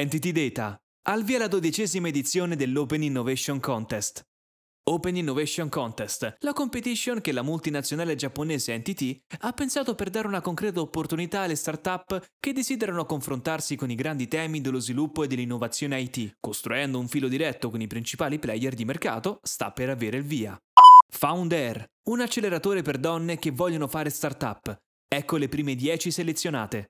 Entity Data. Al via la dodicesima edizione dell'Open Innovation Contest. Open Innovation Contest, la competition che la multinazionale giapponese NTT ha pensato per dare una concreta opportunità alle start-up che desiderano confrontarsi con i grandi temi dello sviluppo e dell'innovazione IT, costruendo un filo diretto con i principali player di mercato, sta per avere il via. Found Air, un acceleratore per donne che vogliono fare start-up. Ecco le prime 10 selezionate.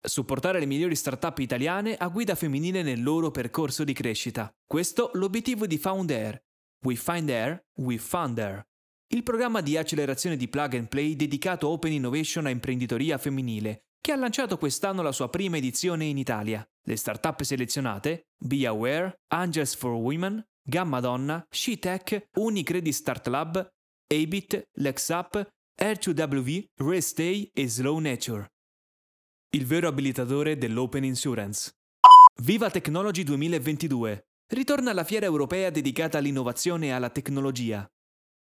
Supportare le migliori start-up italiane a guida femminile nel loro percorso di crescita. Questo l'obiettivo di Found. We Find Air, We Fund Air. Il programma di accelerazione di plug and play dedicato Open Innovation a imprenditoria femminile, che ha lanciato quest'anno la sua prima edizione in Italia. Le start-up selezionate, Be Aware, Angels for Women, Gamma Donna, SheTech, Unicredit Start Lab, Abit, LexUp, R2W, Restay e Slow Nature. Il vero abilitatore dell'Open Insurance. Viva Technology 2022! Ritorna alla fiera europea dedicata all'innovazione e alla tecnologia.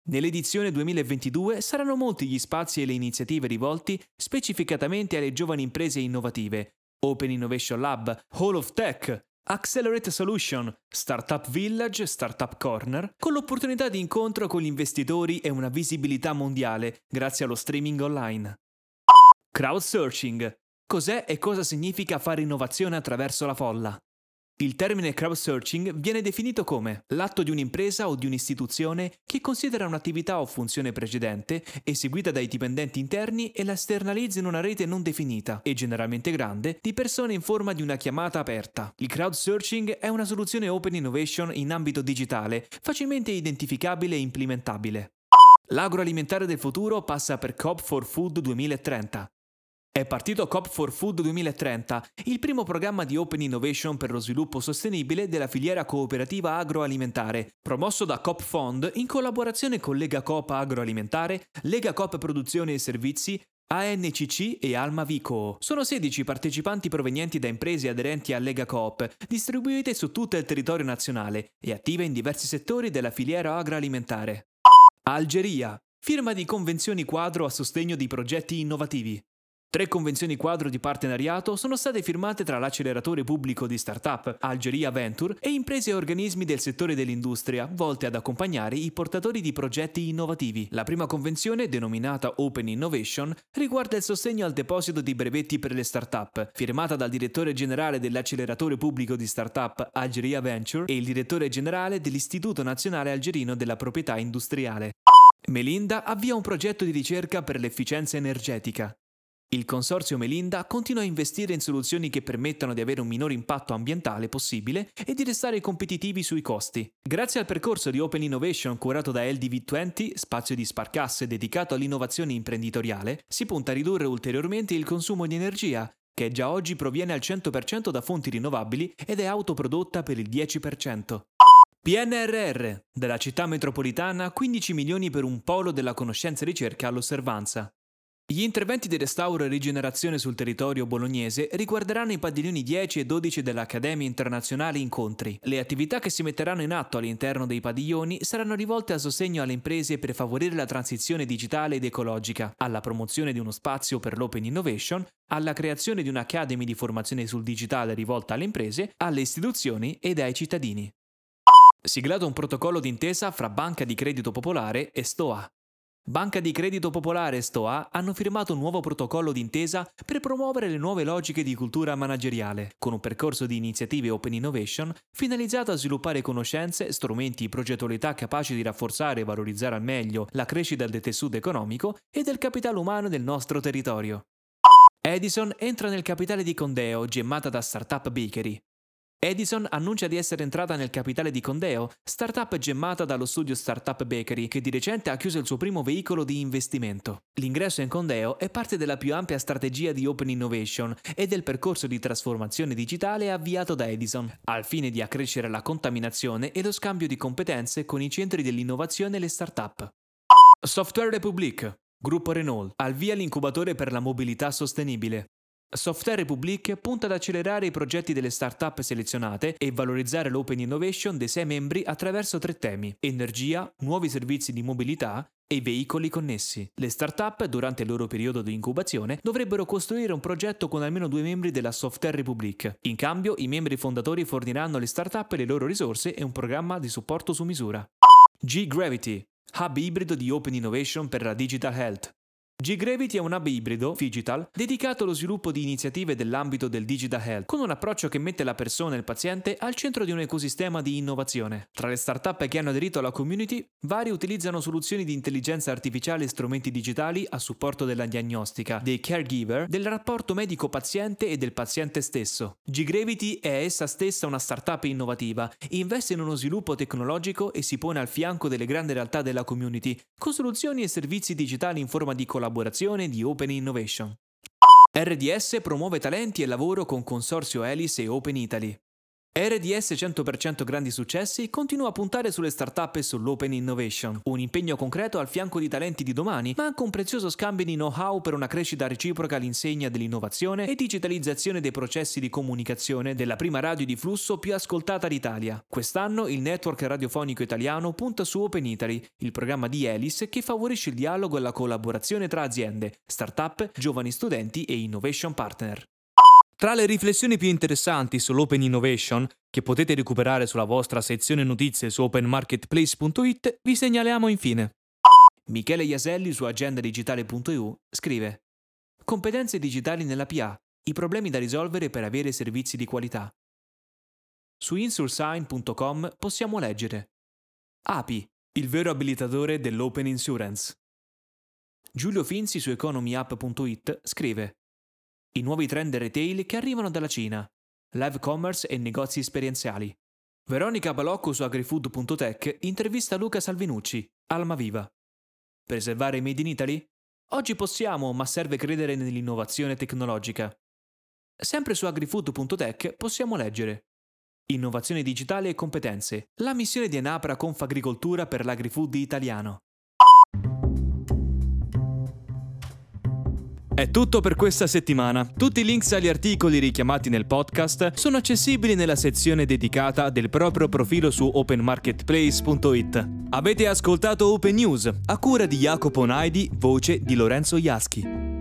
Nell'edizione 2022 saranno molti gli spazi e le iniziative rivolti specificatamente alle giovani imprese innovative, Open Innovation Lab, Hall of Tech, Accelerate Solution, Startup Village, Startup Corner, con l'opportunità di incontro con gli investitori e una visibilità mondiale grazie allo streaming online. Crowdsourcing, Cos'è e cosa significa fare innovazione attraverso la folla? Il termine crowdsourcing viene definito come l'atto di un'impresa o di un'istituzione che considera un'attività o funzione precedente, eseguita dai dipendenti interni e la esternalizza in una rete non definita e generalmente grande di persone in forma di una chiamata aperta. Il crowdsourcing è una soluzione open innovation in ambito digitale, facilmente identificabile e implementabile. L'agroalimentare del futuro passa per Coop for Food 2030, è partito Cop for Food 2030, il primo programma di Open Innovation per lo sviluppo sostenibile della filiera cooperativa agroalimentare, promosso da Cop Fond in collaborazione con Lega Coop Agroalimentare, Lega Coop Produzione e Servizi, ANCC e Alma Vico. Sono 16 partecipanti provenienti da imprese aderenti a Lega Coop, distribuite su tutto il territorio nazionale e attive in diversi settori della filiera agroalimentare. Algeria. Firma di convenzioni quadro a sostegno di progetti innovativi. Tre convenzioni quadro di partenariato sono state firmate tra l'acceleratore pubblico di startup Algeria Venture e imprese e organismi del settore dell'industria volte ad accompagnare i portatori di progetti innovativi. La prima convenzione, denominata Open Innovation, riguarda il sostegno al deposito di brevetti per le startup, firmata dal direttore generale dell'acceleratore pubblico di startup Algeria Venture e il direttore generale dell'Istituto Nazionale Algerino della Proprietà Industriale. Melinda avvia un progetto di ricerca per l'efficienza energetica. Il consorzio Melinda continua a investire in soluzioni che permettano di avere un minore impatto ambientale possibile e di restare competitivi sui costi. Grazie al percorso di Open Innovation curato da LDV20, spazio di sparcasse dedicato all'innovazione imprenditoriale, si punta a ridurre ulteriormente il consumo di energia, che già oggi proviene al 100% da fonti rinnovabili ed è autoprodotta per il 10%. PNRR, della città metropolitana 15 milioni per un polo della conoscenza e ricerca all'osservanza. Gli interventi di restauro e rigenerazione sul territorio bolognese riguarderanno i padiglioni 10 e 12 dell'Accademia Internazionale Incontri. Le attività che si metteranno in atto all'interno dei padiglioni saranno rivolte a sostegno alle imprese per favorire la transizione digitale ed ecologica, alla promozione di uno spazio per l'open innovation, alla creazione di un'academy di formazione sul digitale rivolta alle imprese, alle istituzioni ed ai cittadini. Siglato un protocollo d'intesa fra Banca di Credito Popolare e Stoa. Banca di Credito Popolare e Stoa hanno firmato un nuovo protocollo d'intesa per promuovere le nuove logiche di cultura manageriale, con un percorso di iniziative Open Innovation finalizzato a sviluppare conoscenze, strumenti e progettualità capaci di rafforzare e valorizzare al meglio la crescita del tessuto economico e del capitale umano del nostro territorio. Edison entra nel capitale di Condeo, gemmata da Startup Bakery. Edison annuncia di essere entrata nel capitale di Condeo, startup gemmata dallo studio Startup Bakery, che di recente ha chiuso il suo primo veicolo di investimento. L'ingresso in Condeo è parte della più ampia strategia di Open Innovation e del percorso di trasformazione digitale avviato da Edison, al fine di accrescere la contaminazione e lo scambio di competenze con i centri dell'innovazione e le start-up. Software Republic, Gruppo Renault, al via l'incubatore per la mobilità sostenibile. Software Republic punta ad accelerare i progetti delle start-up selezionate e valorizzare l'open innovation dei sei membri attraverso tre temi: energia, nuovi servizi di mobilità e veicoli connessi. Le start-up, durante il loro periodo di incubazione, dovrebbero costruire un progetto con almeno due membri della Software Republic. In cambio, i membri fondatori forniranno alle start-up le loro risorse e un programma di supporto su misura. G-Gravity, hub ibrido di Open Innovation per la Digital Health. G-Gravity è un hub ibrido, digital, dedicato allo sviluppo di iniziative dell'ambito del digital health, con un approccio che mette la persona e il paziente al centro di un ecosistema di innovazione. Tra le start-up che hanno aderito alla community, vari utilizzano soluzioni di intelligenza artificiale e strumenti digitali a supporto della diagnostica, dei caregiver, del rapporto medico-paziente e del paziente stesso. G-Gravity è essa stessa una start-up innovativa, investe in uno sviluppo tecnologico e si pone al fianco delle grandi realtà della community, con soluzioni e servizi digitali in forma di collaborazione collaborazione di Open Innovation. RDS promuove talenti e lavoro con Consorzio Elis e Open Italy. RDS 100% Grandi Successi continua a puntare sulle start-up e sull'open innovation, un impegno concreto al fianco di talenti di domani, ma anche un prezioso scambio di know-how per una crescita reciproca all'insegna dell'innovazione e digitalizzazione dei processi di comunicazione della prima radio di flusso più ascoltata d'Italia. Quest'anno il network radiofonico italiano punta su Open Italy, il programma di Elis che favorisce il dialogo e la collaborazione tra aziende, start-up, giovani studenti e innovation partner. Tra le riflessioni più interessanti sull'Open Innovation, che potete recuperare sulla vostra sezione notizie su openmarketplace.it, vi segnaliamo infine. Michele Iaselli su agendadigitale.eu scrive Competenze digitali nella PA, i problemi da risolvere per avere servizi di qualità. Su insursign.com possiamo leggere API, il vero abilitatore dell'Open Insurance. Giulio Finzi su economyapp.it scrive i nuovi trend retail che arrivano dalla Cina, live commerce e negozi esperienziali. Veronica Balocco su agrifood.tech intervista Luca Salvinucci, Alma Viva. Preservare i Made in Italy? Oggi possiamo, ma serve credere nell'innovazione tecnologica. Sempre su agrifood.tech possiamo leggere Innovazione digitale e competenze. La missione di Enapra Confagricoltura per l'agrifood italiano. È tutto per questa settimana. Tutti i links agli articoli richiamati nel podcast sono accessibili nella sezione dedicata del proprio profilo su openmarketplace.it. Avete ascoltato Open News, a cura di Jacopo Naidi, voce di Lorenzo Iaschi.